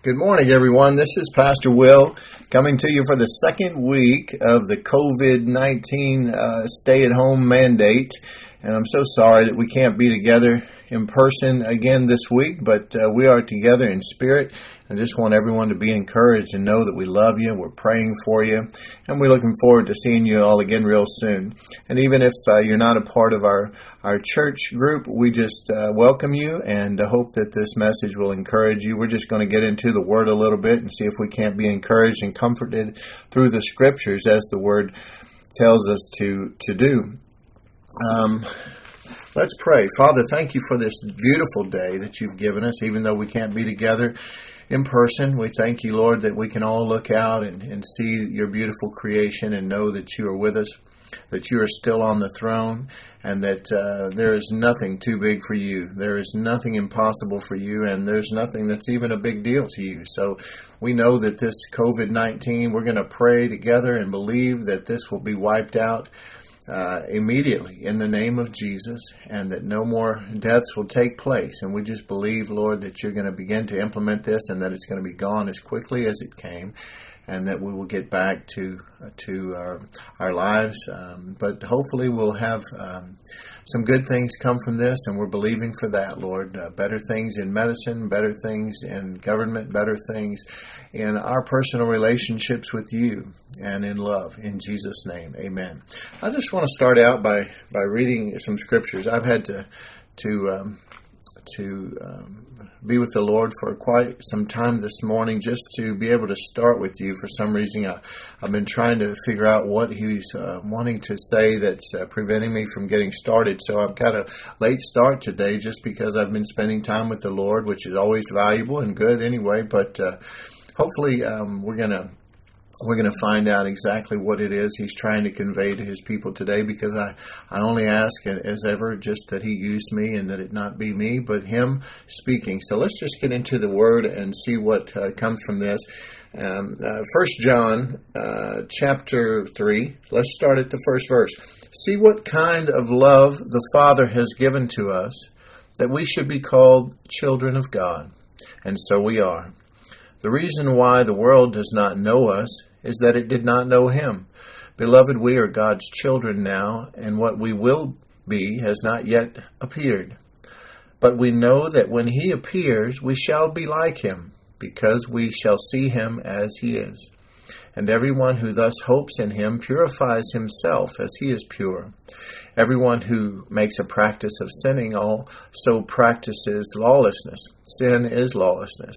Good morning, everyone. This is Pastor Will coming to you for the second week of the COVID 19 uh, stay at home mandate. And I'm so sorry that we can't be together in person again this week, but uh, we are together in spirit. I just want everyone to be encouraged and know that we love you, we're praying for you, and we're looking forward to seeing you all again real soon. And even if uh, you're not a part of our, our church group, we just uh, welcome you and hope that this message will encourage you. We're just going to get into the Word a little bit and see if we can't be encouraged and comforted through the Scriptures as the Word tells us to, to do. Um, Let's pray. Father, thank you for this beautiful day that you've given us, even though we can't be together in person. We thank you, Lord, that we can all look out and, and see your beautiful creation and know that you are with us, that you are still on the throne, and that uh, there is nothing too big for you. There is nothing impossible for you, and there's nothing that's even a big deal to you. So we know that this COVID 19, we're going to pray together and believe that this will be wiped out uh, immediately in the name of Jesus and that no more deaths will take place. And we just believe, Lord, that you're going to begin to implement this and that it's going to be gone as quickly as it came and that we will get back to to our, our lives. Um, but hopefully, we'll have um, some good things come from this, and we're believing for that, Lord. Uh, better things in medicine, better things in government, better things in our personal relationships with you and in love. In Jesus' name, Amen. I just want to start out by by reading some scriptures. I've had to to um, to um, be with the Lord for quite some time this morning, just to be able to start with you. For some reason, I, have been trying to figure out what He's uh, wanting to say that's uh, preventing me from getting started. So I'm kind of late start today, just because I've been spending time with the Lord, which is always valuable and good anyway. But uh, hopefully, um, we're going to we're going to find out exactly what it is he's trying to convey to his people today because I, I only ask as ever just that he use me and that it not be me, but him speaking. So let's just get into the word and see what uh, comes from this. Um, uh, First John uh, chapter 3, let's start at the first verse. See what kind of love the Father has given to us that we should be called children of God. And so we are. The reason why the world does not know us is that it did not know him. Beloved, we are God's children now, and what we will be has not yet appeared. But we know that when he appears, we shall be like him, because we shall see him as he is. And everyone who thus hopes in him purifies himself as he is pure. Everyone who makes a practice of sinning also practices lawlessness. Sin is lawlessness.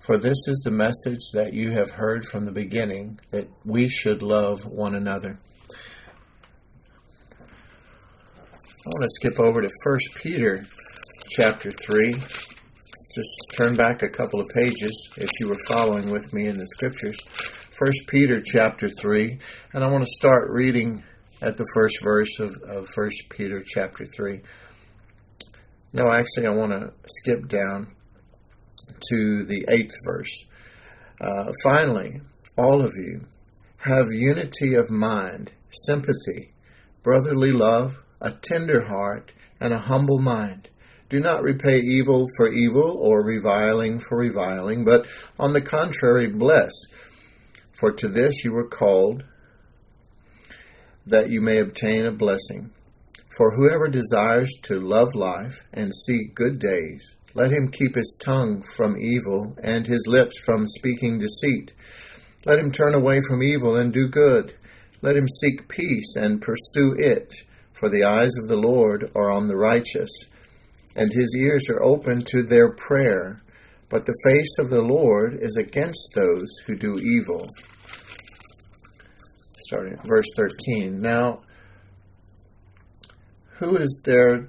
For this is the message that you have heard from the beginning, that we should love one another. I want to skip over to 1 Peter chapter 3. Just turn back a couple of pages if you were following with me in the scriptures. 1 Peter chapter 3, and I want to start reading at the first verse of, of 1 Peter chapter 3. No, actually, I want to skip down to the eighth verse. Uh, finally, all of you have unity of mind, sympathy, brotherly love, a tender heart, and a humble mind. Do not repay evil for evil or reviling for reviling, but on the contrary, bless. For to this you were called, that you may obtain a blessing. For whoever desires to love life and see good days, let him keep his tongue from evil and his lips from speaking deceit. Let him turn away from evil and do good. Let him seek peace and pursue it, for the eyes of the Lord are on the righteous, and his ears are open to their prayer. But the face of the Lord is against those who do evil. Starting at verse 13. Now, who is there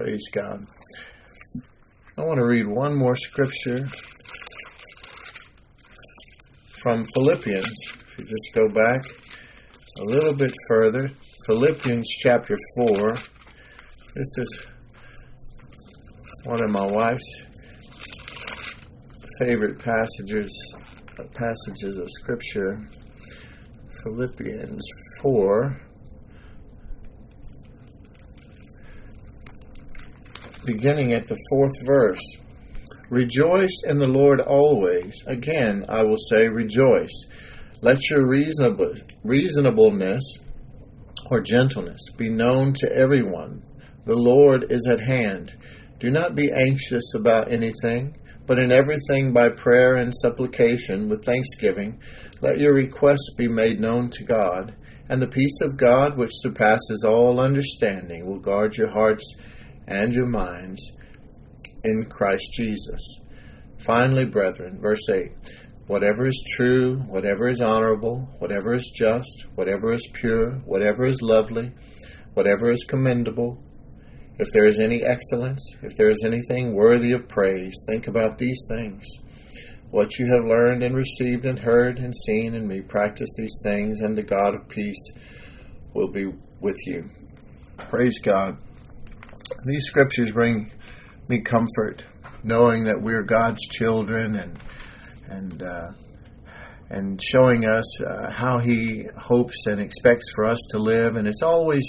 Praise God. I want to read one more scripture from Philippians. If you just go back a little bit further, Philippians chapter 4. This is one of my wife's favorite passages passages of scripture. Philippians 4 beginning at the fourth verse. Rejoice in the Lord always. Again, I will say, rejoice. Let your reasonable, reasonableness or gentleness be known to everyone. The Lord is at hand. Do not be anxious about anything, but in everything by prayer and supplication with thanksgiving, let your requests be made known to God. And the peace of God, which surpasses all understanding, will guard your hearts and your minds in Christ Jesus. Finally, brethren, verse 8 whatever is true, whatever is honorable, whatever is just, whatever is pure, whatever is lovely, whatever is commendable, if there is any excellence, if there is anything worthy of praise, think about these things. What you have learned and received and heard and seen in me, practice these things, and the God of peace will be with you. Praise God. These scriptures bring me comfort, knowing that we're God's children and and uh, and showing us uh, how He hopes and expects for us to live, and it's always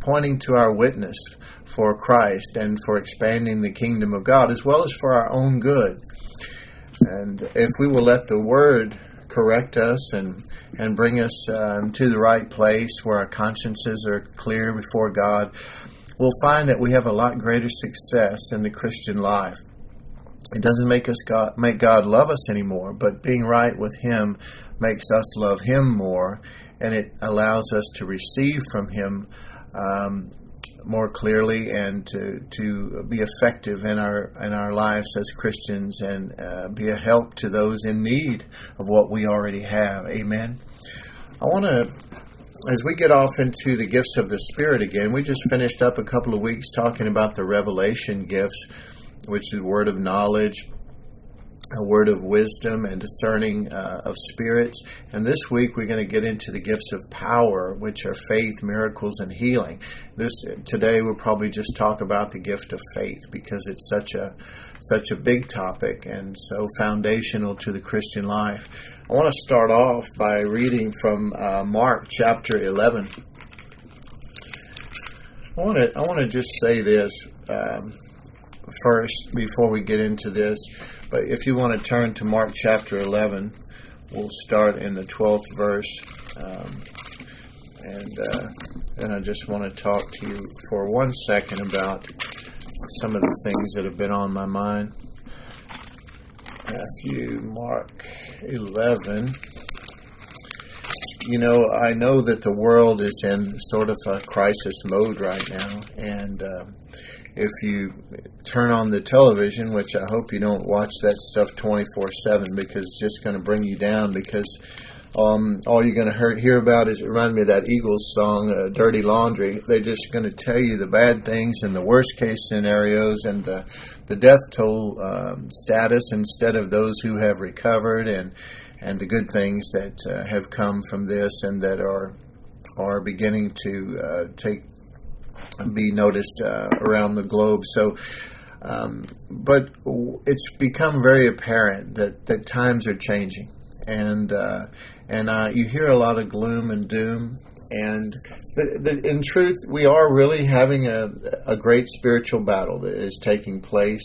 pointing to our witness for Christ and for expanding the kingdom of God, as well as for our own good. And if we will let the Word correct us and and bring us um, to the right place where our consciences are clear before God, we'll find that we have a lot greater success in the Christian life. It doesn't make us God, make God love us anymore, but being right with Him makes us love Him more, and it allows us to receive from Him um, more clearly and to to be effective in our in our lives as Christians and uh, be a help to those in need of what we already have. Amen. I want to as we get off into the gifts of the Spirit again, we just finished up a couple of weeks talking about the revelation gifts, which is word of knowledge, a word of wisdom and discerning uh, of spirits. And this week we're going to get into the gifts of power, which are faith, miracles, and healing. This today we'll probably just talk about the gift of faith because it's such a such a big topic and so foundational to the Christian life. I want to start off by reading from uh, Mark chapter 11. I want to I want to just say this. Um, first before we get into this. But if you want to turn to Mark chapter 11, we'll start in the 12th verse. Um, and uh, then I just want to talk to you for one second about some of the things that have been on my mind. Matthew, Mark 11. You know, I know that the world is in sort of a crisis mode right now, and um, if you turn on the television, which I hope you don't watch that stuff 24 7 because it's just going to bring you down because um, all you're going to hear about is it reminded me of that Eagles song, uh, "Dirty Laundry." They're just going to tell you the bad things and the worst case scenarios and the the death toll um, status instead of those who have recovered and and the good things that uh, have come from this and that are are beginning to uh, take be noticed uh, around the globe. So. Um, but it's become very apparent that, that times are changing, and uh, and uh, you hear a lot of gloom and doom. And the, the, in truth, we are really having a, a great spiritual battle that is taking place.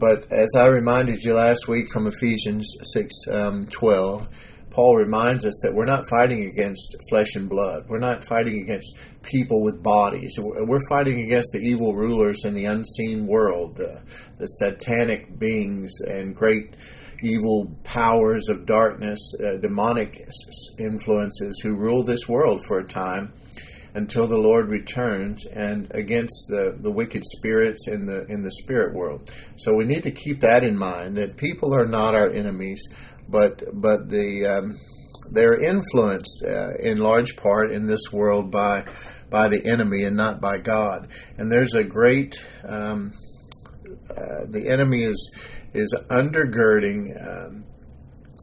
But as I reminded you last week from Ephesians six um, twelve, Paul reminds us that we're not fighting against flesh and blood. We're not fighting against people with bodies. We're fighting against the evil rulers in the unseen world, the, the satanic beings and great evil powers of darkness, uh, demonic influences who rule this world for a time until the Lord returns and against the, the wicked spirits in the in the spirit world. So we need to keep that in mind that people are not our enemies, but but the um, they're influenced uh, in large part in this world by by the enemy and not by God. And there's a great um, uh, the enemy is is undergirding um,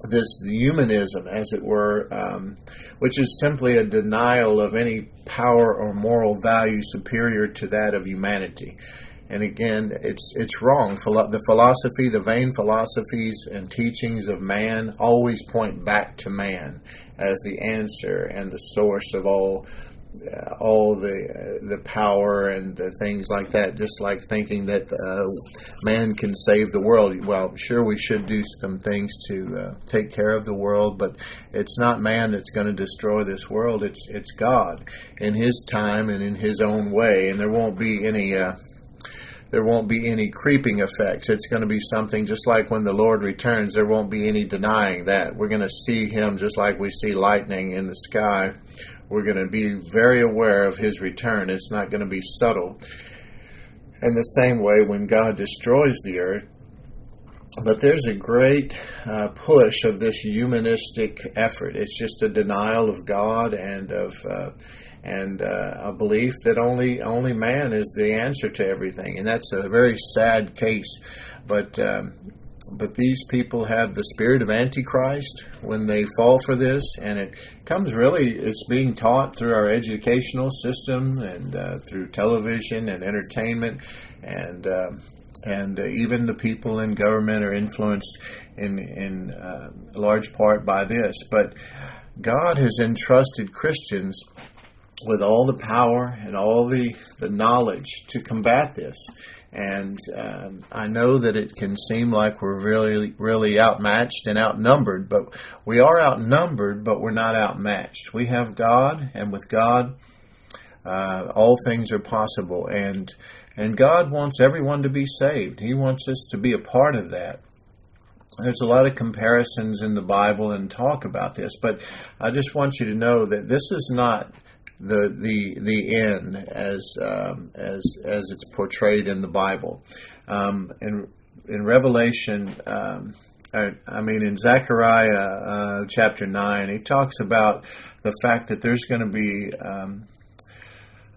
this humanism, as it were, um, which is simply a denial of any power or moral value superior to that of humanity. And again, it's it's wrong. The philosophy, the vain philosophies and teachings of man, always point back to man as the answer and the source of all uh, all the uh, the power and the things like that. Just like thinking that uh, man can save the world. Well, sure, we should do some things to uh, take care of the world, but it's not man that's going to destroy this world. It's it's God in His time and in His own way, and there won't be any. There won't be any creeping effects. It's going to be something just like when the Lord returns. There won't be any denying that. We're going to see Him just like we see lightning in the sky we're going to be very aware of his return. It's not going to be subtle. In the same way, when God destroys the earth, but there's a great uh, push of this humanistic effort. It's just a denial of God and of uh, and uh, a belief that only only man is the answer to everything, and that's a very sad case. But um, but these people have the spirit of Antichrist when they fall for this, and it comes really, it's being taught through our educational system and uh, through television and entertainment, and uh, and uh, even the people in government are influenced in in uh, large part by this. But God has entrusted Christians with all the power and all the, the knowledge to combat this. And um, I know that it can seem like we're really, really outmatched and outnumbered, but we are outnumbered, but we're not outmatched. We have God, and with God, uh, all things are possible. And and God wants everyone to be saved. He wants us to be a part of that. There's a lot of comparisons in the Bible and talk about this, but I just want you to know that this is not the the the end as um, as as it's portrayed in the Bible. Um, in in Revelation, um, I, I, mean in Zechariah uh, chapter nine, he talks about the fact that there's going to be um,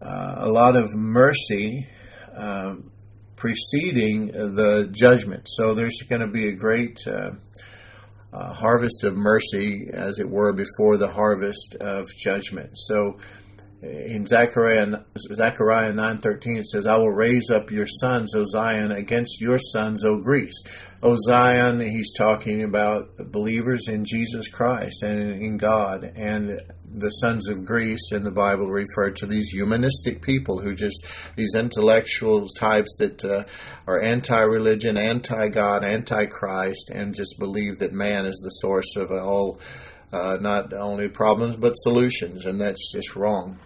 uh, a lot of mercy. Uh, preceding the judgment. So there's going to be a great uh, uh, harvest of mercy, as it were, before the harvest of judgment. So in Zechariah Zechariah nine thirteen it says, "I will raise up your sons, O Zion, against your sons, O Greece." O Zion, he's talking about believers in Jesus Christ and in God, and the sons of Greece in the Bible refer to these humanistic people who just these intellectual types that uh, are anti-religion, anti-God, anti-Christ, and just believe that man is the source of all. Uh, not only problems but solutions, and that's just wrong.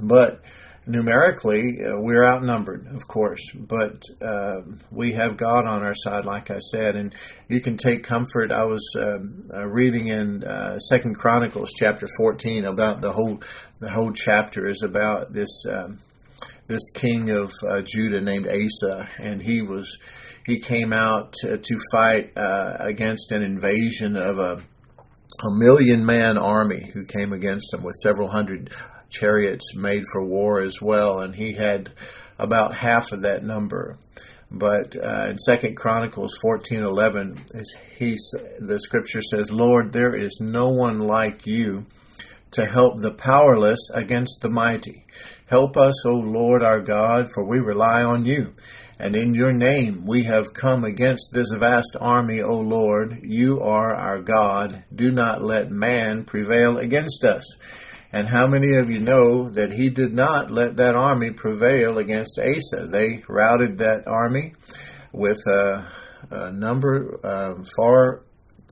But numerically, uh, we're outnumbered, of course, but uh, we have God on our side, like I said, and you can take comfort. I was um, uh, reading in uh, Second Chronicles chapter fourteen about the whole the whole chapter is about this um, this king of uh, Judah named Asa, and he was he came out to, to fight uh, against an invasion of a a million man army who came against him with several hundred chariots made for war as well, and he had about half of that number. But uh, in Second Chronicles fourteen eleven, he the scripture says, "Lord, there is no one like you to help the powerless against the mighty. Help us, O Lord our God, for we rely on you." And in your name we have come against this vast army, O Lord. You are our God. Do not let man prevail against us. And how many of you know that he did not let that army prevail against Asa? They routed that army with a, a number um, far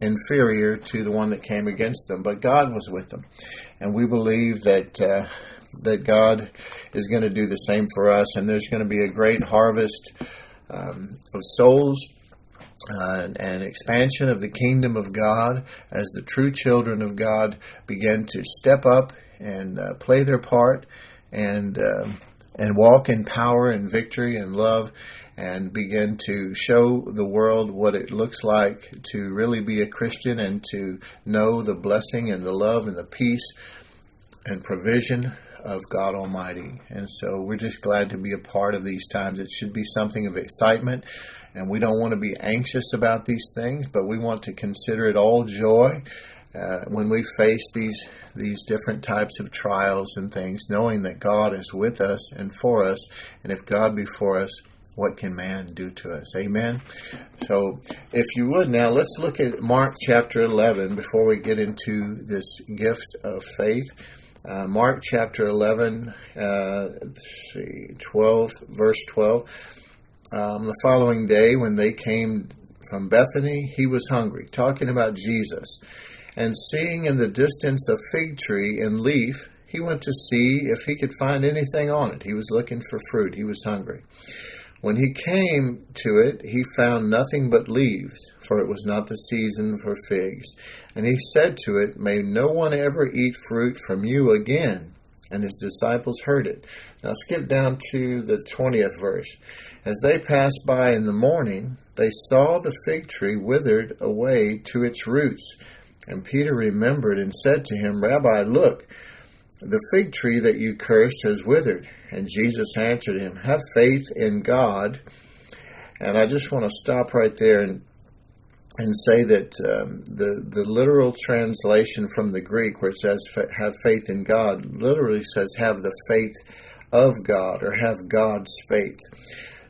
inferior to the one that came against them, but God was with them. And we believe that. Uh, that God is going to do the same for us, and there's going to be a great harvest um, of souls uh, and expansion of the kingdom of God as the true children of God begin to step up and uh, play their part and uh, and walk in power and victory and love and begin to show the world what it looks like to really be a Christian and to know the blessing and the love and the peace and provision of God Almighty. And so we're just glad to be a part of these times. It should be something of excitement, and we don't want to be anxious about these things, but we want to consider it all joy. Uh, when we face these these different types of trials and things, knowing that God is with us and for us, and if God be for us, what can man do to us? Amen. So, if you would now, let's look at Mark chapter 11 before we get into this gift of faith. Uh, Mark chapter 11, uh, see, 12, verse 12. Um, the following day, when they came from Bethany, he was hungry, talking about Jesus. And seeing in the distance a fig tree in leaf, he went to see if he could find anything on it. He was looking for fruit, he was hungry. When he came to it, he found nothing but leaves, for it was not the season for figs. And he said to it, May no one ever eat fruit from you again. And his disciples heard it. Now skip down to the 20th verse. As they passed by in the morning, they saw the fig tree withered away to its roots. And Peter remembered and said to him, Rabbi, look, the fig tree that you cursed has withered. And Jesus answered him, Have faith in God. And I just want to stop right there and and say that um, the the literal translation from the Greek, where it says "have faith in God," literally says "have the faith of God" or "have God's faith."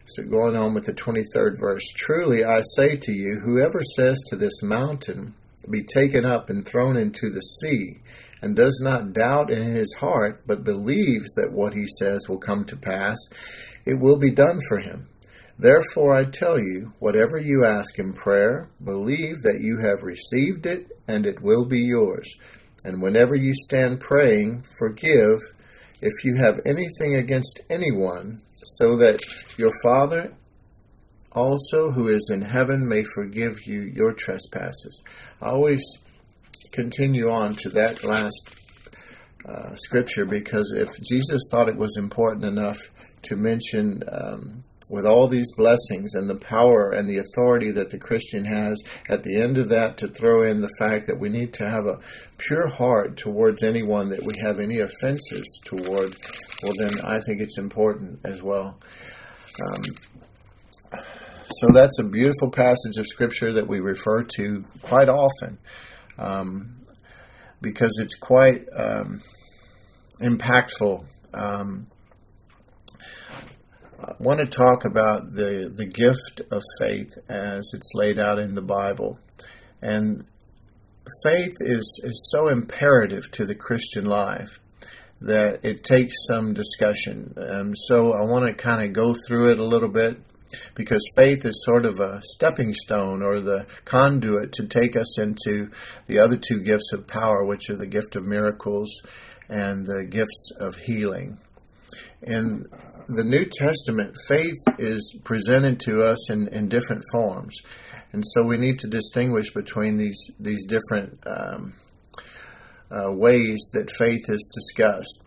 So going on with the twenty third verse, truly I say to you, whoever says to this mountain, "Be taken up and thrown into the sea," and does not doubt in his heart, but believes that what he says will come to pass, it will be done for him. Therefore, I tell you, whatever you ask in prayer, believe that you have received it, and it will be yours. And whenever you stand praying, forgive if you have anything against anyone, so that your Father also who is in heaven may forgive you your trespasses. I always continue on to that last uh, scripture because if Jesus thought it was important enough to mention um, with all these blessings and the power and the authority that the Christian has, at the end of that, to throw in the fact that we need to have a pure heart towards anyone that we have any offenses toward, well, then I think it's important as well. Um, so that's a beautiful passage of Scripture that we refer to quite often um, because it's quite um, impactful. Um, I want to talk about the, the gift of faith as it's laid out in the Bible. And faith is, is so imperative to the Christian life that it takes some discussion. So I want to kind of go through it a little bit because faith is sort of a stepping stone or the conduit to take us into the other two gifts of power, which are the gift of miracles and the gifts of healing. In the New Testament, faith is presented to us in, in different forms. And so we need to distinguish between these, these different um, uh, ways that faith is discussed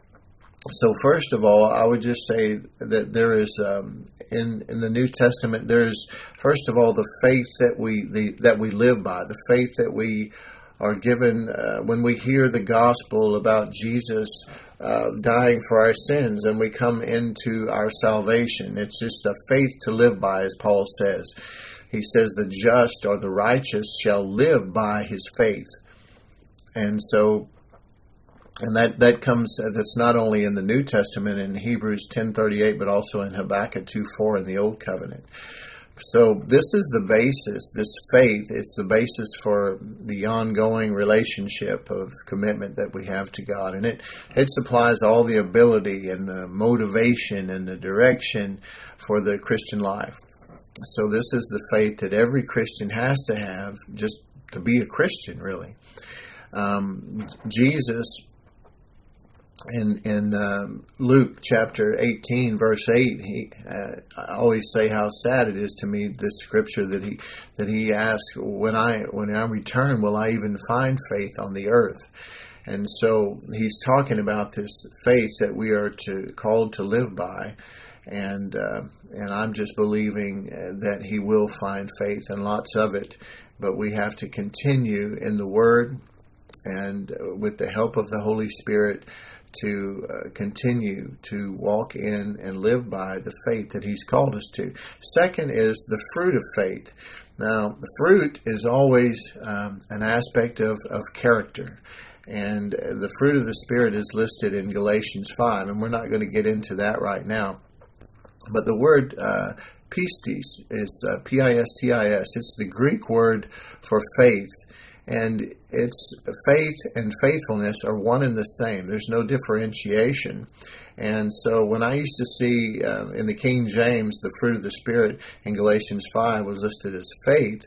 so first of all, I would just say that there is um, in in the New Testament there is first of all the faith that we the, that we live by, the faith that we are given uh, when we hear the gospel about Jesus uh, dying for our sins and we come into our salvation. It's just a faith to live by, as Paul says. He says, The just or the righteous shall live by his faith. And so and that that comes that's not only in the New Testament in Hebrews 10:38 but also in Habakkuk 2:4 in the Old Covenant. So this is the basis, this faith, it's the basis for the ongoing relationship of commitment that we have to God. And it, it supplies all the ability and the motivation and the direction for the Christian life. So this is the faith that every Christian has to have just to be a Christian, really. Um, Jesus in in um, Luke chapter 18 verse 8 he uh, I always say how sad it is to me this scripture that he that he asks when I when I return will I even find faith on the earth? And so he's talking about this faith that we are to called to live by and uh, and I'm just believing uh, that he will find faith and lots of it. But we have to continue in the word and uh, with the help of the Holy Spirit to uh, continue to walk in and live by the faith that He's called us to. Second is the fruit of faith. Now, the fruit is always um, an aspect of, of character. And the fruit of the Spirit is listed in Galatians 5, and we're not going to get into that right now. But the word uh, pistis is uh, P I S T I S. It's the Greek word for faith and it's faith and faithfulness are one and the same. There's no differentiation. And so when I used to see uh, in the King James the fruit of the Spirit in Galatians 5 was listed as faith,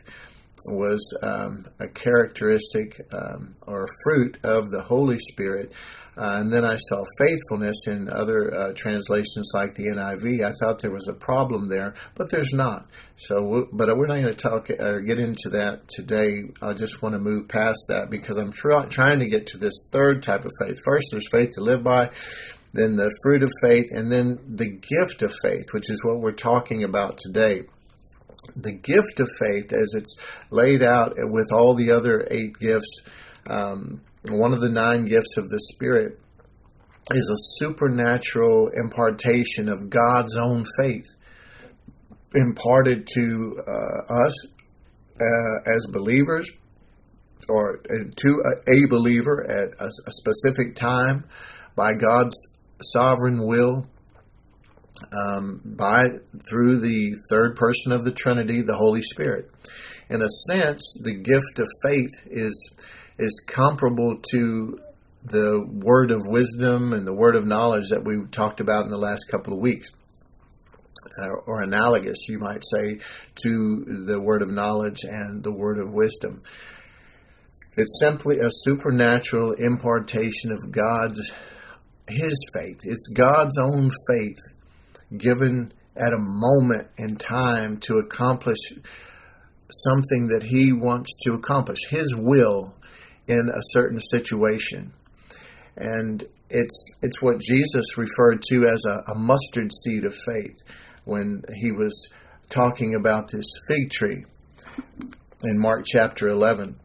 was um, a characteristic um, or fruit of the Holy Spirit. Uh, and then I saw faithfulness in other uh, translations like the NIV. I thought there was a problem there, but there's not. So, but we're not going to talk or get into that today. I just want to move past that because I'm try, trying to get to this third type of faith. First, there's faith to live by, then the fruit of faith, and then the gift of faith, which is what we're talking about today the gift of faith, as it's laid out with all the other eight gifts, um, one of the nine gifts of the Spirit is a supernatural impartation of God's own faith imparted to uh, us uh, as believers or uh, to a, believer at a, a, specific time by God's sovereign will um, by through the third person of the Trinity, the Holy Spirit. In a sense, the gift of faith is is comparable to the word of wisdom and the word of knowledge that we talked about in the last couple of weeks. Or, or analogous, you might say, to the word of knowledge and the word of wisdom. It's simply a supernatural impartation of God's His faith. It's God's own faith given at a moment in time to accomplish something that He wants to accomplish, His will in a certain situation. And it's it's what Jesus referred to as a, a mustard seed of faith when he was talking about this fig tree in Mark chapter 11.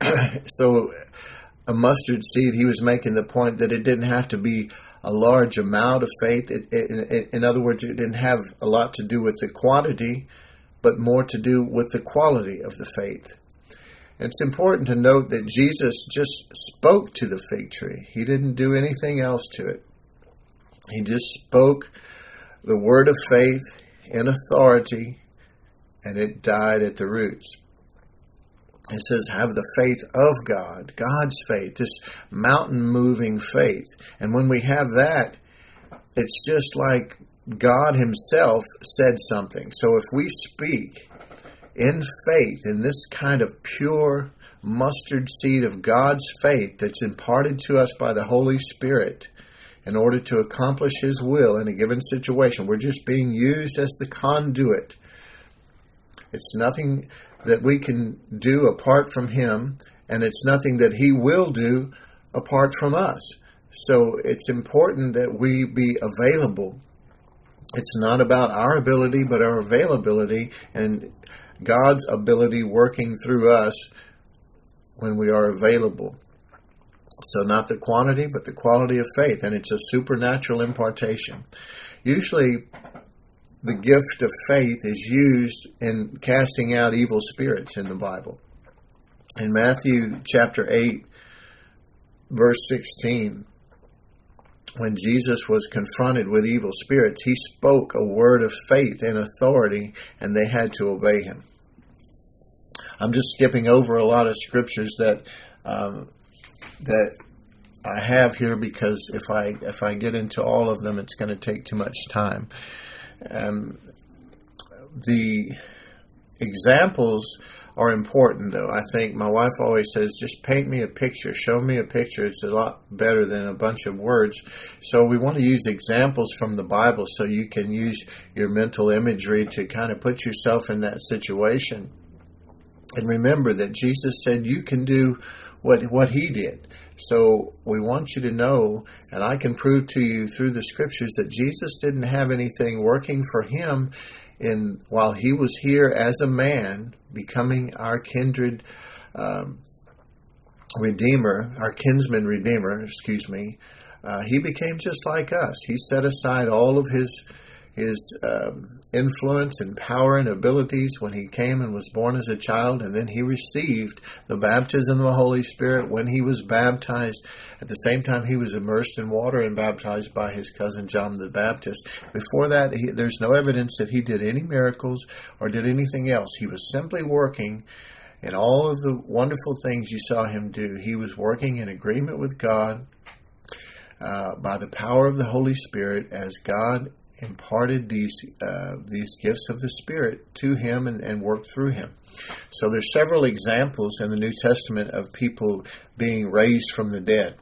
so, a mustard seed, he was making the point that it didn't have to be a large amount of faith. It, it, it, in other words, it didn't have a lot to do with the quantity, but more to do with the quality of the faith. It's important to note that Jesus just spoke to the fig tree. He didn't do anything else to it. He just spoke the word of faith in authority, and it died at the roots. It says, have the faith of God, God's faith, this mountain moving faith. And when we have that, it's just like God Himself said something. So if we speak in faith, in this kind of pure mustard seed of God's faith that's imparted to us by the Holy Spirit in order to accomplish His will in a given situation. We're just being used as the conduit. It's nothing that we can do apart from Him, and it's nothing that He will do apart from us. So it's important that we be available. It's not about our ability, but our availability. And God's ability working through us when we are available. So, not the quantity, but the quality of faith. And it's a supernatural impartation. Usually, the gift of faith is used in casting out evil spirits in the Bible. In Matthew chapter 8, verse 16, when Jesus was confronted with evil spirits, he spoke a word of faith and authority, and they had to obey him. I'm just skipping over a lot of scriptures that um, that I have here because if I if I get into all of them, it's going to take too much time. Um, the examples are important, though. I think my wife always says, just paint me a picture, show me a picture. It's a lot better than a bunch of words. So we want to use examples from the Bible so you can use your mental imagery to kind of put yourself in that situation. And remember that Jesus said you can do what, what he did. So we want you to know, and I can prove to you through the scriptures that Jesus didn't have anything working for him in while he was here as a man, becoming our kindred um, redeemer, our kinsman redeemer, excuse me. Uh, he became just like us. He set aside all of his his um, influence and power and abilities when he came and was born as a child, and then he received the baptism of the Holy Spirit when he was baptized. At the same time, he was immersed in water and baptized by his cousin John the Baptist. Before that, he, there's no evidence that he did any miracles or did anything else. He was simply working. in all of the wonderful things you saw him do, he was working in agreement with God uh, by the power of the Holy Spirit as God imparted these uh, these gifts of the Spirit to him and, and worked through him. So there's several examples in the New Testament of people being raised from the dead.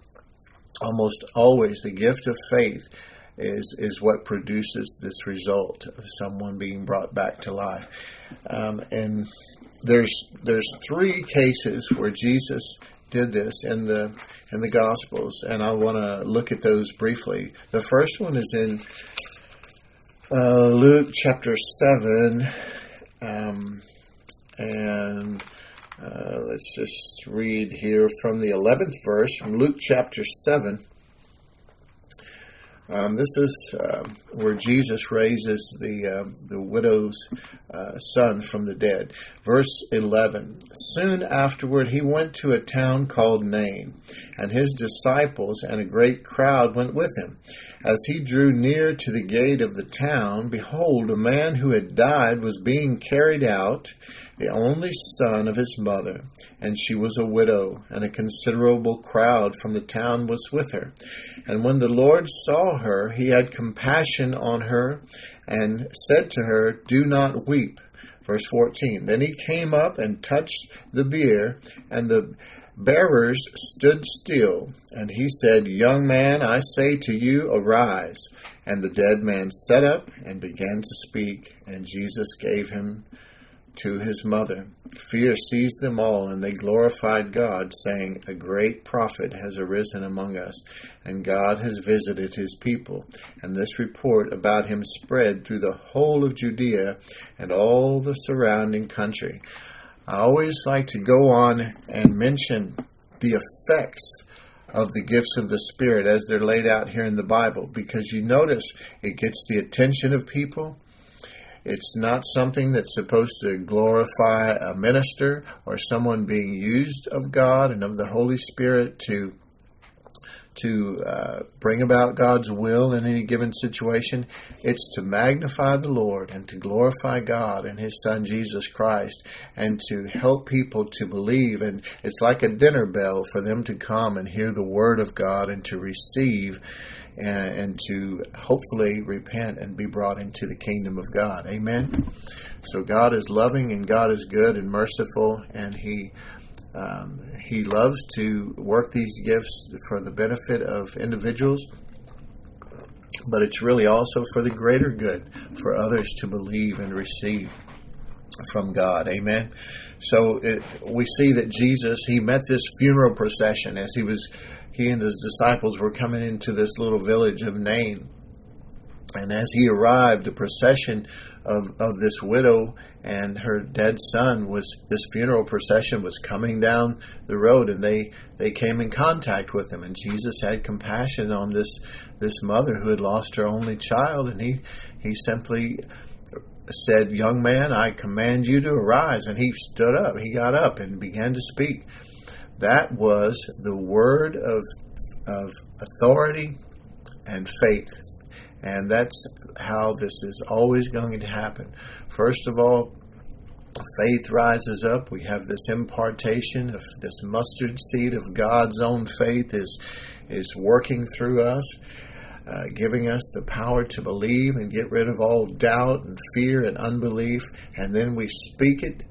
Almost always, the gift of faith is is what produces this result of someone being brought back to life. Um, and there's there's three cases where Jesus did this in the in the Gospels, and I want to look at those briefly. The first one is in uh, Luke chapter 7, um, and uh, let's just read here from the 11th verse from Luke chapter 7. Um, this is uh, where Jesus raises the uh, the widow's uh, son from the dead. Verse eleven. Soon afterward, he went to a town called Nain, and his disciples and a great crowd went with him. As he drew near to the gate of the town, behold, a man who had died was being carried out the only son of his mother, and she was a widow, and a considerable crowd from the town was with her. And when the Lord saw her, he had compassion on her, and said to her, Do not weep. Verse 14 Then he came up and touched the bier, and the bearers stood still. And he said, Young man, I say to you, arise. And the dead man sat up and began to speak, and Jesus gave him to his mother. Fear seized them all, and they glorified God, saying, A great prophet has arisen among us, and God has visited his people. And this report about him spread through the whole of Judea and all the surrounding country. I always like to go on and mention the effects of the gifts of the Spirit as they're laid out here in the Bible because you notice it gets the attention of people it's not something that's supposed to glorify a minister or someone being used of God and of the Holy Spirit to to uh, bring about God's will in any given situation. It's to magnify the Lord and to glorify God and His Son Jesus Christ and to help people to believe. And it's like a dinner bell for them to come and hear the Word of God and to receive and, and to hopefully repent and be brought into the kingdom of God. Amen. So God is loving and God is good and merciful, and He um, He loves to work these gifts for the benefit of individuals. But it's really also for the greater good, for others to believe and receive from God. Amen. So it, we see that Jesus, he met this funeral procession as he was he and his disciples were coming into this little village of Nain. And as he arrived, the procession of, of this widow and her dead son was this funeral procession was coming down the road and they they came in contact with him and Jesus had compassion on this this mother who had lost her only child and he he simply said young man I command you to arise and he stood up he got up and began to speak. That was the word of of authority and faith and that's how this is always going to happen. First of all, faith rises up. We have this impartation of this mustard seed of God's own faith is is working through us, uh, giving us the power to believe and get rid of all doubt and fear and unbelief, and then we speak it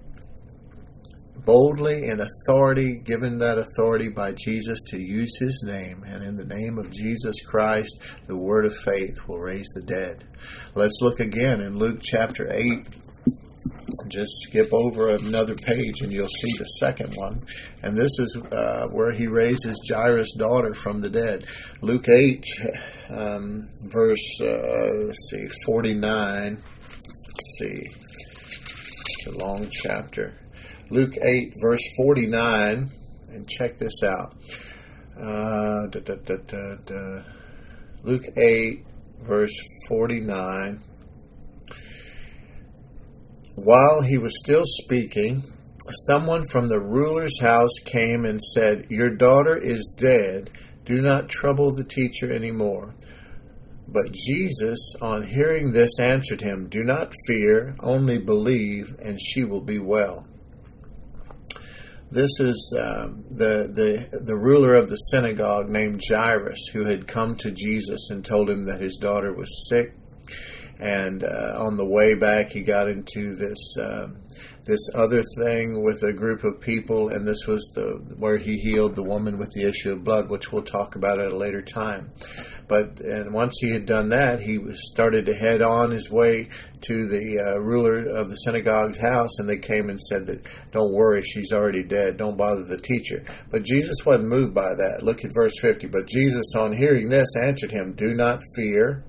boldly in authority, given that authority by Jesus to use his name. And in the name of Jesus Christ, the word of faith will raise the dead. Let's look again in Luke chapter 8. Just skip over another page and you'll see the second one. And this is uh, where he raises Jairus' daughter from the dead. Luke 8, um, verse, uh, see, 49. Let's see. It's a long chapter. Luke 8, verse 49, and check this out. Uh, da, da, da, Luke 8, verse 49. While he was still speaking, someone from the ruler's house came and said, Your daughter is dead. Do not trouble the teacher anymore. But Jesus, on hearing this, answered him, Do not fear, only believe, and she will be well. This is um, the, the, the ruler of the synagogue named Jairus who had come to Jesus and told him that his daughter was sick. And uh, on the way back, he got into this uh, this other thing with a group of people, and this was the where he healed the woman with the issue of blood, which we'll talk about at a later time. But and once he had done that, he was started to head on his way to the uh, ruler of the synagogue's house, and they came and said that, "Don't worry, she's already dead. Don't bother the teacher." But Jesus wasn't moved by that. Look at verse fifty. But Jesus, on hearing this, answered him, "Do not fear."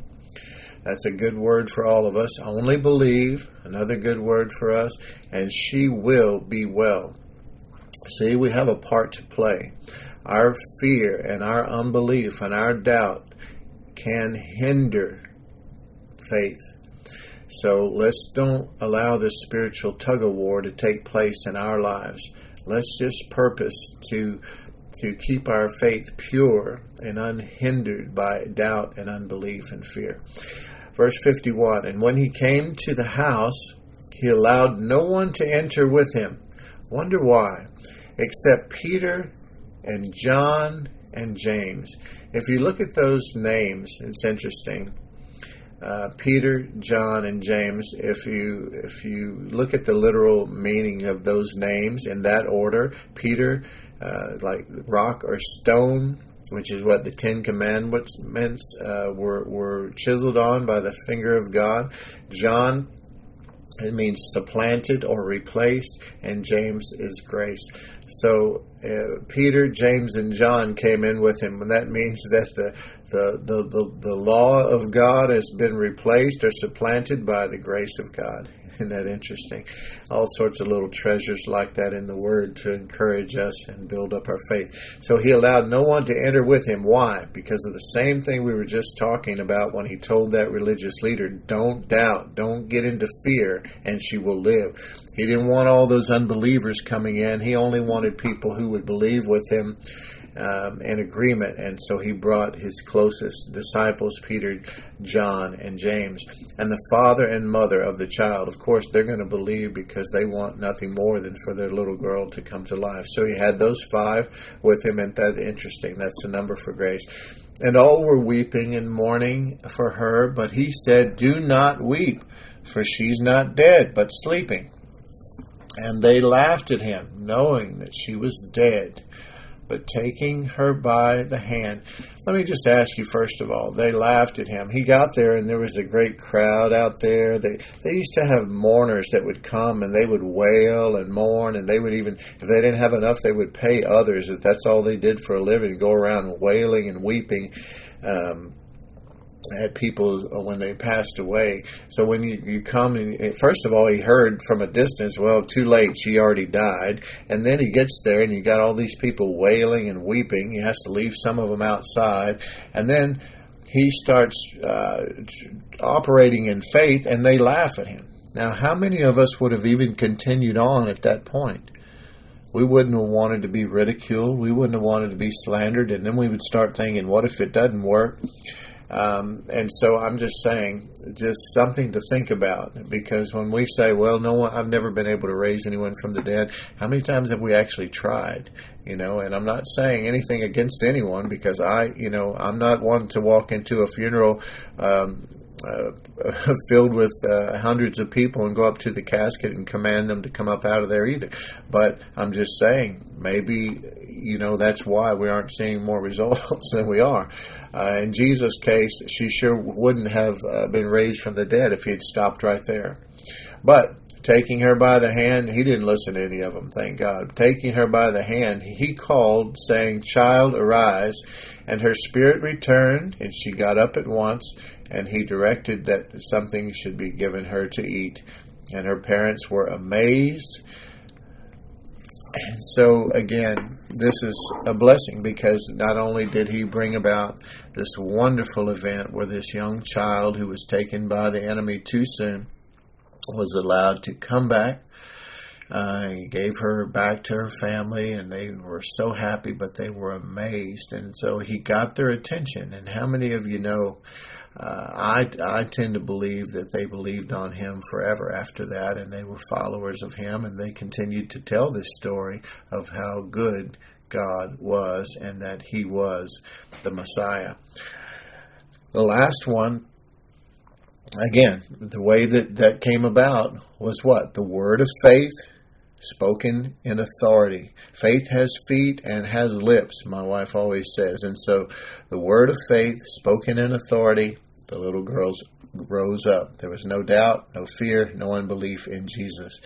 That's a good word for all of us. Only believe, another good word for us, and she will be well. See, we have a part to play. Our fear and our unbelief and our doubt can hinder faith. So let's don't allow this spiritual tug of war to take place in our lives. Let's just purpose to to keep our faith pure and unhindered by doubt and unbelief and fear. Verse 51 And when he came to the house, he allowed no one to enter with him. Wonder why? Except Peter and John and James. If you look at those names, it's interesting. Uh, Peter, John, and James. If you if you look at the literal meaning of those names in that order, Peter, uh, like rock or stone, which is what the Ten Commandments uh, were, were chiseled on by the finger of God. John, it means supplanted or replaced, and James is grace. So uh, Peter, James, and John came in with him, and that means that the, the, the, the, the law of God has been replaced or supplanted by the grace of God. Isn't that interesting? All sorts of little treasures like that in the Word to encourage us and build up our faith. So he allowed no one to enter with him. Why? Because of the same thing we were just talking about when he told that religious leader, don't doubt, don't get into fear, and she will live. He didn't want all those unbelievers coming in. He only wanted people who would believe with him um, in agreement. And so he brought his closest disciples, Peter, John, and James. And the father and mother of the child, of course, they're going to believe because they want nothing more than for their little girl to come to life. So he had those five with him, and that's interesting. That's the number for grace. And all were weeping and mourning for her, but he said, Do not weep, for she's not dead, but sleeping. And they laughed at him, knowing that she was dead but taking her by the hand. Let me just ask you first of all, they laughed at him. He got there and there was a great crowd out there. They they used to have mourners that would come and they would wail and mourn and they would even if they didn't have enough they would pay others if that's all they did for a living, go around wailing and weeping. Um, at people when they passed away. So when you, you come and first of all, he heard from a distance, well, too late, she already died. And then he gets there and you got all these people wailing and weeping. He has to leave some of them outside. And then he starts uh, operating in faith and they laugh at him. Now, how many of us would have even continued on at that point? We wouldn't have wanted to be ridiculed. We wouldn't have wanted to be slandered. And then we would start thinking, what if it doesn't work? Um, and so I'm just saying, just something to think about because when we say, well, no one, I've never been able to raise anyone from the dead, how many times have we actually tried? You know, and I'm not saying anything against anyone because I, you know, I'm not one to walk into a funeral um, uh, filled with uh, hundreds of people and go up to the casket and command them to come up out of there either. But I'm just saying, maybe you know that's why we aren't seeing more results than we are. Uh, in Jesus' case, she sure wouldn't have uh, been raised from the dead if he had stopped right there. But taking her by the hand, he didn't listen to any of them, thank God. Taking her by the hand, he called, saying, Child, arise. And her spirit returned, and she got up at once, and he directed that something should be given her to eat. And her parents were amazed and so, again, this is a blessing because not only did he bring about this wonderful event where this young child who was taken by the enemy too soon was allowed to come back. Uh, he gave her back to her family, and they were so happy, but they were amazed. And so he got their attention. And how many of you know uh, I, I tend to believe that they believed on him forever after that, and they were followers of him, and they continued to tell this story of how good God was and that he was the Messiah. The last one, again, the way that that came about was what? The word of faith spoken in authority. Faith has feet and has lips, my wife always says. And so the word of faith spoken in authority the little girls rose up. There was no doubt, no fear, no unbelief in Jesus.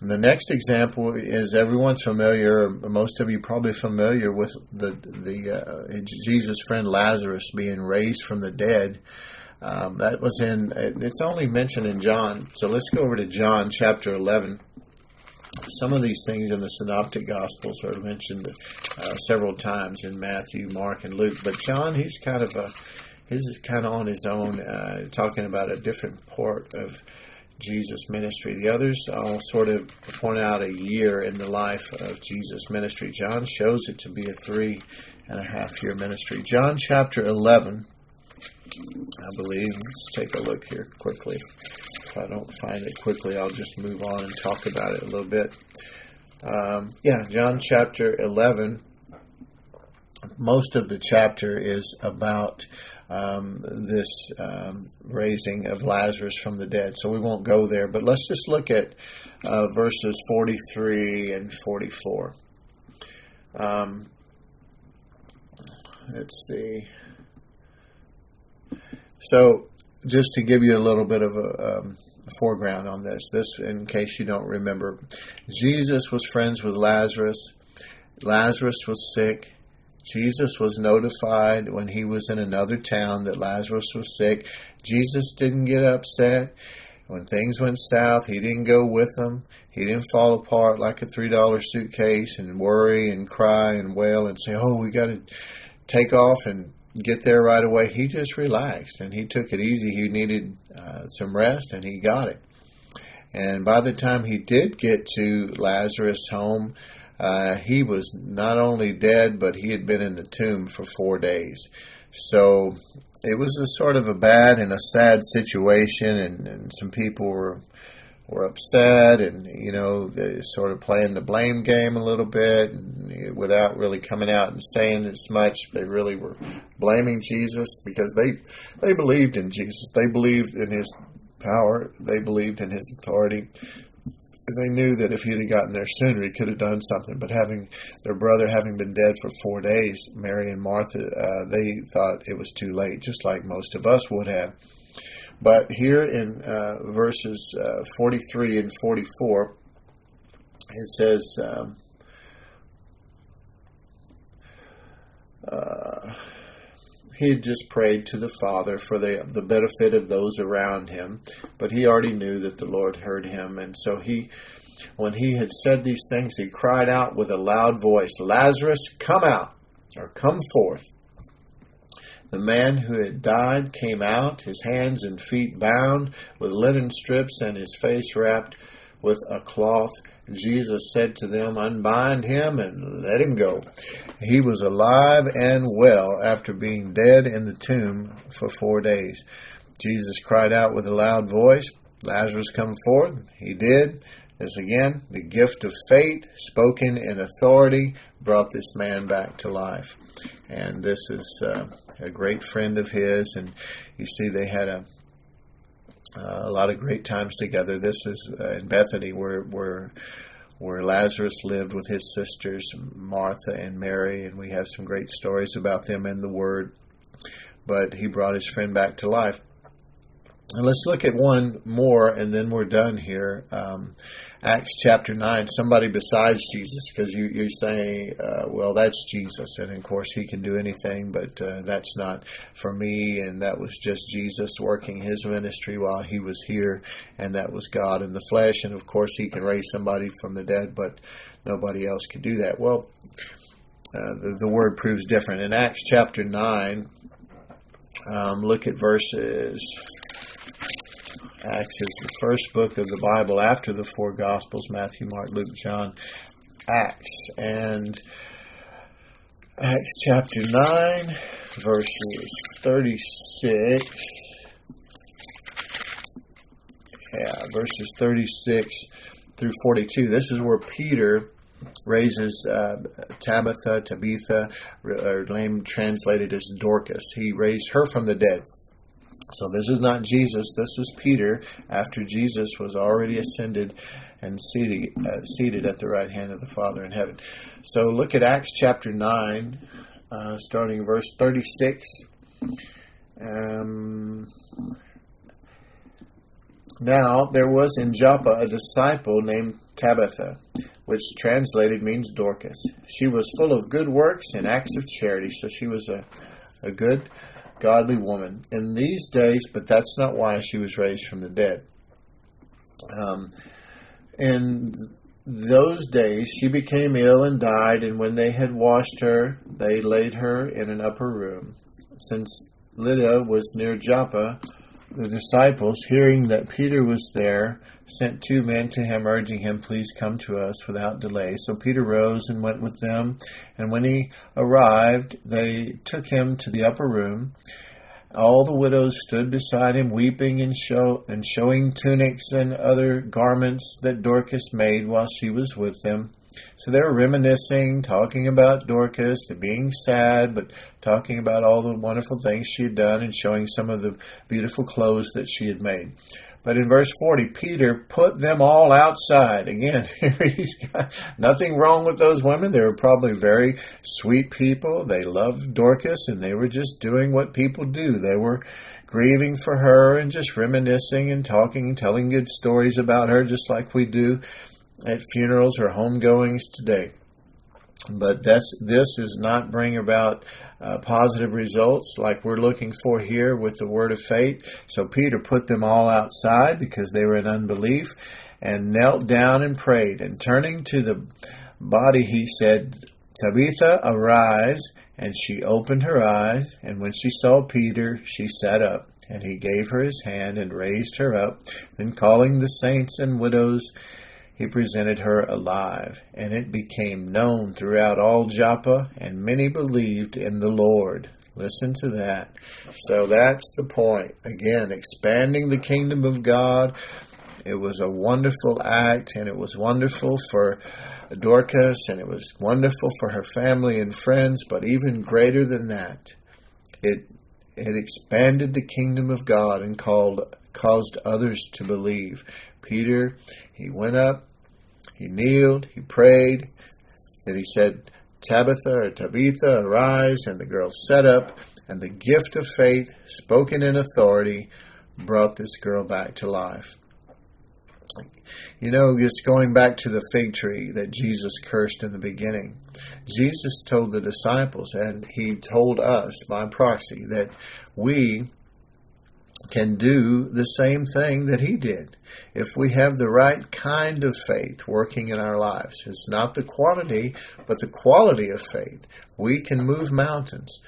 And the next example is everyone's familiar, most of you probably familiar with the the uh, Jesus' friend Lazarus being raised from the dead. Um, that was in. It's only mentioned in John. So let's go over to John chapter eleven. Some of these things in the Synoptic Gospels are mentioned uh, several times in Matthew, Mark, and Luke. But John, he's kind of a his is kind of on his own, uh, talking about a different part of Jesus' ministry. The others all sort of point out a year in the life of Jesus' ministry. John shows it to be a three and a half year ministry. John chapter 11, I believe. Let's take a look here quickly. If I don't find it quickly, I'll just move on and talk about it a little bit. Um, yeah, John chapter 11. Most of the chapter is about um, this um, raising of Lazarus from the dead. So we won't go there, but let's just look at uh, verses 43 and 44. Um, let's see. So, just to give you a little bit of a, um, foreground on this, this in case you don't remember, Jesus was friends with Lazarus. Lazarus was sick. Jesus was notified when he was in another town that Lazarus was sick. Jesus didn't get upset. When things went south, he didn't go with them. He didn't fall apart like a $3 suitcase and worry and cry and wail and say, oh, we got to take off and get there right away. He just relaxed and he took it easy. He needed uh, some rest and he got it. And by the time he did get to Lazarus' home, uh, he was not only dead, but he had been in the tomb for four days. So it was a sort of a bad and a sad situation, and, and some people were were upset, and you know sort of playing the blame game a little bit, and without really coming out and saying as much. They really were blaming Jesus because they they believed in Jesus. They believed in his power. They believed in his authority they knew that if he had gotten there sooner, he could have done something. But having their brother having been dead for four days, Mary and Martha, uh, they thought it was too late, just like most of us would have. But here in uh, verses uh, 43 and 44, it says, um, uh, he had just prayed to the Father for the, the benefit of those around him, but he already knew that the Lord heard him. And so he, when he had said these things, he cried out with a loud voice, Lazarus, come out, or come forth. The man who had died came out, his hands and feet bound with linen strips and his face wrapped with a cloth. Jesus said to them, Unbind him and let him go. He was alive and well after being dead in the tomb for four days. Jesus cried out with a loud voice, Lazarus, come forth. He did. This again, the gift of faith spoken in authority brought this man back to life. And this is uh, a great friend of his. And you see, they had a a lot of great times together. This is uh, in Bethany, where where where Lazarus lived with his sisters Martha and Mary, and we have some great stories about them in the Word. But he brought his friend back to life. And let's look at one more, and then we're done here. Um, Acts chapter 9, somebody besides Jesus, because you, you say, uh, well, that's Jesus, and of course he can do anything, but uh, that's not for me, and that was just Jesus working his ministry while he was here, and that was God in the flesh, and of course he can raise somebody from the dead, but nobody else could do that. Well, uh, the, the word proves different. In Acts chapter 9, um, look at verses Acts is the first book of the Bible after the four Gospels Matthew, Mark, Luke, John, Acts. And Acts chapter 9, verses 36. Yeah, verses 36 through 42. This is where Peter raises uh, Tabitha, Tabitha, or name translated as Dorcas. He raised her from the dead. So this is not Jesus. This was Peter after Jesus was already ascended and seated, uh, seated at the right hand of the Father in heaven. So look at Acts chapter 9, uh, starting verse 36. Um, now there was in Joppa a disciple named Tabitha, which translated means Dorcas. She was full of good works and acts of charity, so she was a, a good godly woman in these days, but that's not why she was raised from the dead. Um, in those days, she became ill and died, and when they had washed her, they laid her in an upper room. Since Lydda was near Joppa, the disciples, hearing that Peter was there, sent two men to him, urging him, Please come to us without delay. So Peter rose and went with them. And when he arrived, they took him to the upper room. All the widows stood beside him, weeping and, show, and showing tunics and other garments that Dorcas made while she was with them. So they were reminiscing, talking about Dorcas, they're being sad, but talking about all the wonderful things she had done and showing some of the beautiful clothes that she had made. But in verse 40, Peter put them all outside. Again, he's got nothing wrong with those women. They were probably very sweet people. They loved Dorcas and they were just doing what people do. They were grieving for her and just reminiscing and talking, telling good stories about her, just like we do at funerals or homegoings today. But that's this is not bring about uh, positive results like we're looking for here with the word of faith. So Peter put them all outside because they were in unbelief and knelt down and prayed. And turning to the body, he said, Tabitha, arise. And she opened her eyes, and when she saw Peter, she sat up. And he gave her his hand and raised her up. Then calling the saints and widows, he presented her alive, and it became known throughout all Joppa, and many believed in the Lord. Listen to that. So that's the point. Again, expanding the kingdom of God. It was a wonderful act, and it was wonderful for Dorcas, and it was wonderful for her family and friends, but even greater than that, it it expanded the kingdom of God and called caused others to believe. Peter, he went up, he kneeled, he prayed, then he said, Tabitha or Tabitha, arise, and the girl sat up, and the gift of faith, spoken in authority, brought this girl back to life. You know, just going back to the fig tree that Jesus cursed in the beginning, Jesus told the disciples, and he told us by proxy, that we can do the same thing that he did if we have the right kind of faith working in our lives. It's not the quantity, but the quality of faith. We can move mountains.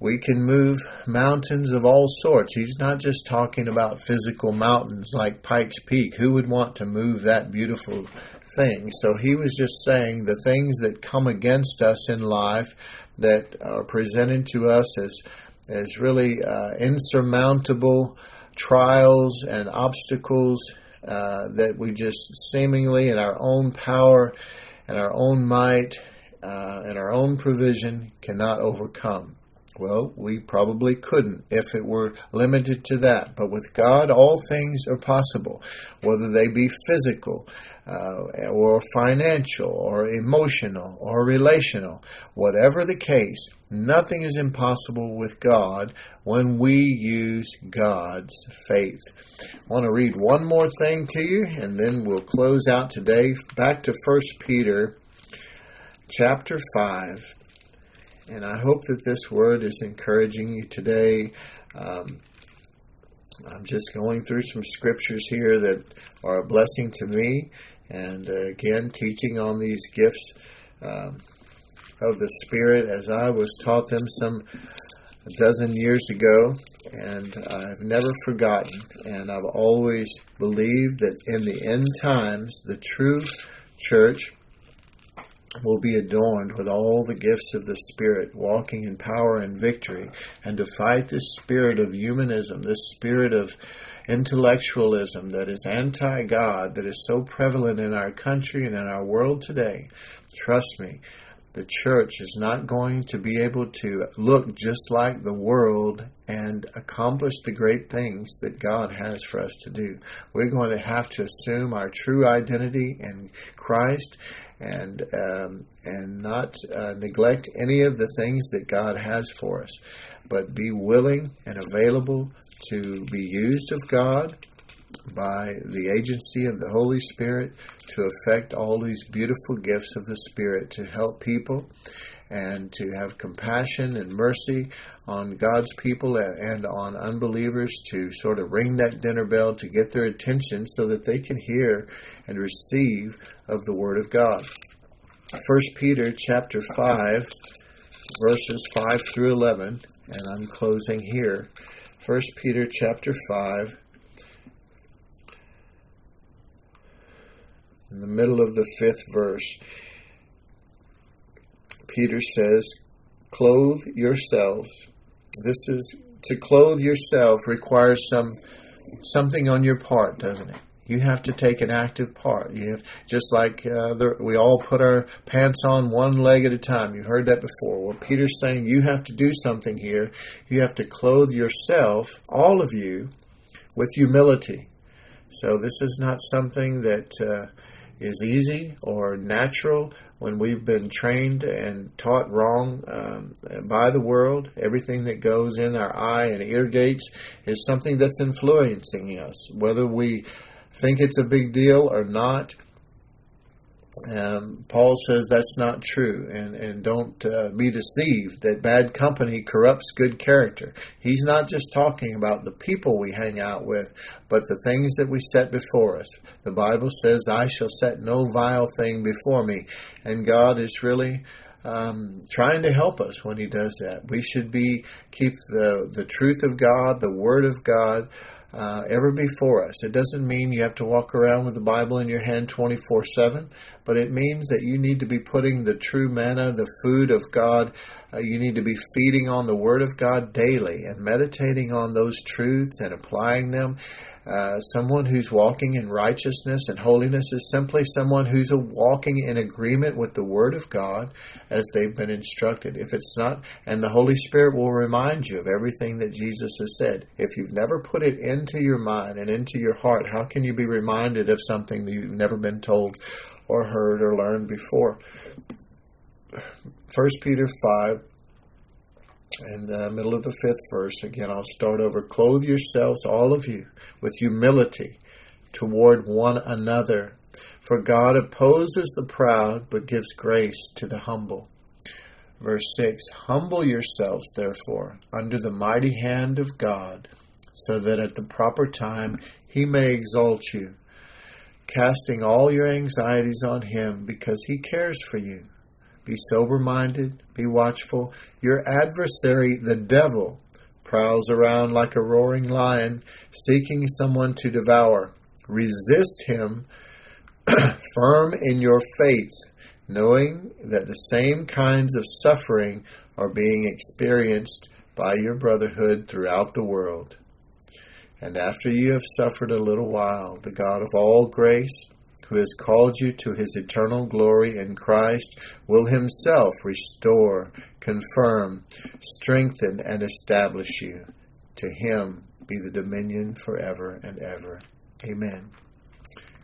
We can move mountains of all sorts. He's not just talking about physical mountains like Pikes Peak. Who would want to move that beautiful thing? So he was just saying the things that come against us in life that are presented to us as as really uh, insurmountable trials and obstacles uh, that we just seemingly in our own power and our own might uh, and our own provision cannot overcome. Well, we probably couldn't if it were limited to that. But with God, all things are possible, whether they be physical, uh, or financial, or emotional, or relational. Whatever the case, nothing is impossible with God when we use God's faith. I want to read one more thing to you, and then we'll close out today. Back to 1 Peter chapter 5 and I hope that this word is encouraging you today. Um, I'm just going through some scriptures here that are a blessing to me, and uh, again, teaching on these gifts um, of the Spirit as I was taught them some a dozen years ago, and I've never forgotten. And I've always believed that in the end times, the true church will be adorned with all the gifts of the Spirit, walking in power and victory, and to fight this spirit of humanism, this spirit of intellectualism that is anti God, that is so prevalent in our country and in our world today. Trust me, the church is not going to be able to look just like the world and accomplish the great things that God has for us to do. We're going to have to assume our true identity in Christ and um, and not uh, neglect any of the things that God has for us, but be willing and available to be used of God by the agency of the Holy Spirit to affect all these beautiful gifts of the Spirit to help people and to have compassion and mercy on God's people and on unbelievers to sort of ring that dinner bell to get their attention so that they can hear and receive of the Word of God. 1 Peter chapter 5 verses 5 through 11 and I'm closing here. 1 Peter chapter 5 in the middle of the 5th verse Peter says, "Clothe yourselves." This is to clothe yourself requires some something on your part, doesn't it? You have to take an active part. You have just like uh, the, we all put our pants on one leg at a time. You've heard that before. Well, Peter's saying you have to do something here. You have to clothe yourself, all of you, with humility. So this is not something that uh, is easy or natural when we've been trained and taught wrong um, by the world. Everything that goes in our eye and ear gates is something that's influencing us, whether we think it's a big deal or not. Um, Paul says that's not true, and and don't uh, be deceived that bad company corrupts good character. He's not just talking about the people we hang out with, but the things that we set before us. The Bible says, "I shall set no vile thing before me," and God is really um, trying to help us when He does that. We should be keep the the truth of God, the Word of God uh, ever before us. It doesn't mean you have to walk around with the Bible in your hand 24 7, but it means that you need to be putting the true manna, the food of God, uh, you need to be feeding on the Word of God daily and meditating on those truths and applying them. Uh, someone who's walking in righteousness and holiness is simply someone who's walking in agreement with the Word of God as they've been instructed. If it's not, and the Holy Spirit will remind you of everything that Jesus has said. If you've never put it into your mind and into your heart, how can you be reminded of something that you've never been told or heard or learned before? 1 Peter 5 in the middle of the fifth verse, again, I'll start over. Clothe yourselves, all of you, with humility, toward one another. For God opposes the proud, but gives grace to the humble. Verse 6 Humble yourselves, therefore, under the mighty hand of God, so that at the proper time he may exalt you, casting all your anxieties on him, because he cares for you. Be sober minded, be watchful. Your adversary, the devil, prowls around like a roaring lion, seeking someone to devour. Resist him, firm in your faith, knowing that the same kinds of suffering are being experienced by your brotherhood throughout the world. And after you have suffered a little while, the God of all grace, who has called you to his eternal glory in Christ, will himself restore, confirm, strengthen, and establish you. To him be the dominion forever and ever. Amen.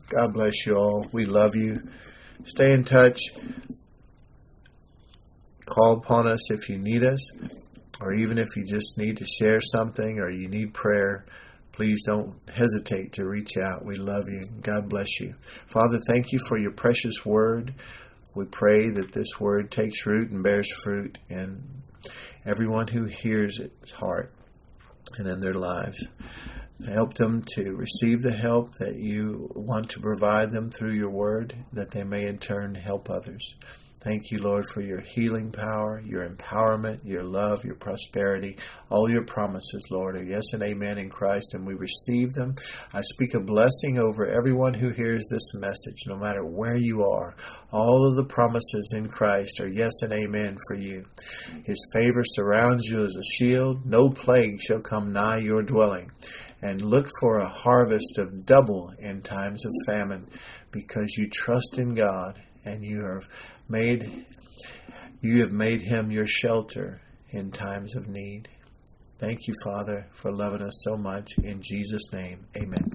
God bless you all. We love you. Stay in touch. Call upon us if you need us, or even if you just need to share something or you need prayer. Please don't hesitate to reach out. We love you. God bless you. Father, thank you for your precious word. We pray that this word takes root and bears fruit in everyone who hears its heart and in their lives. Help them to receive the help that you want to provide them through your word, that they may in turn help others. Thank you, Lord, for your healing power, your empowerment, your love, your prosperity. All your promises, Lord, are yes and amen in Christ, and we receive them. I speak a blessing over everyone who hears this message, no matter where you are. All of the promises in Christ are yes and amen for you. His favor surrounds you as a shield. No plague shall come nigh your dwelling and look for a harvest of double in times of famine because you trust in God and you have made you have made him your shelter in times of need. Thank you, Father, for loving us so much. In Jesus' name, amen.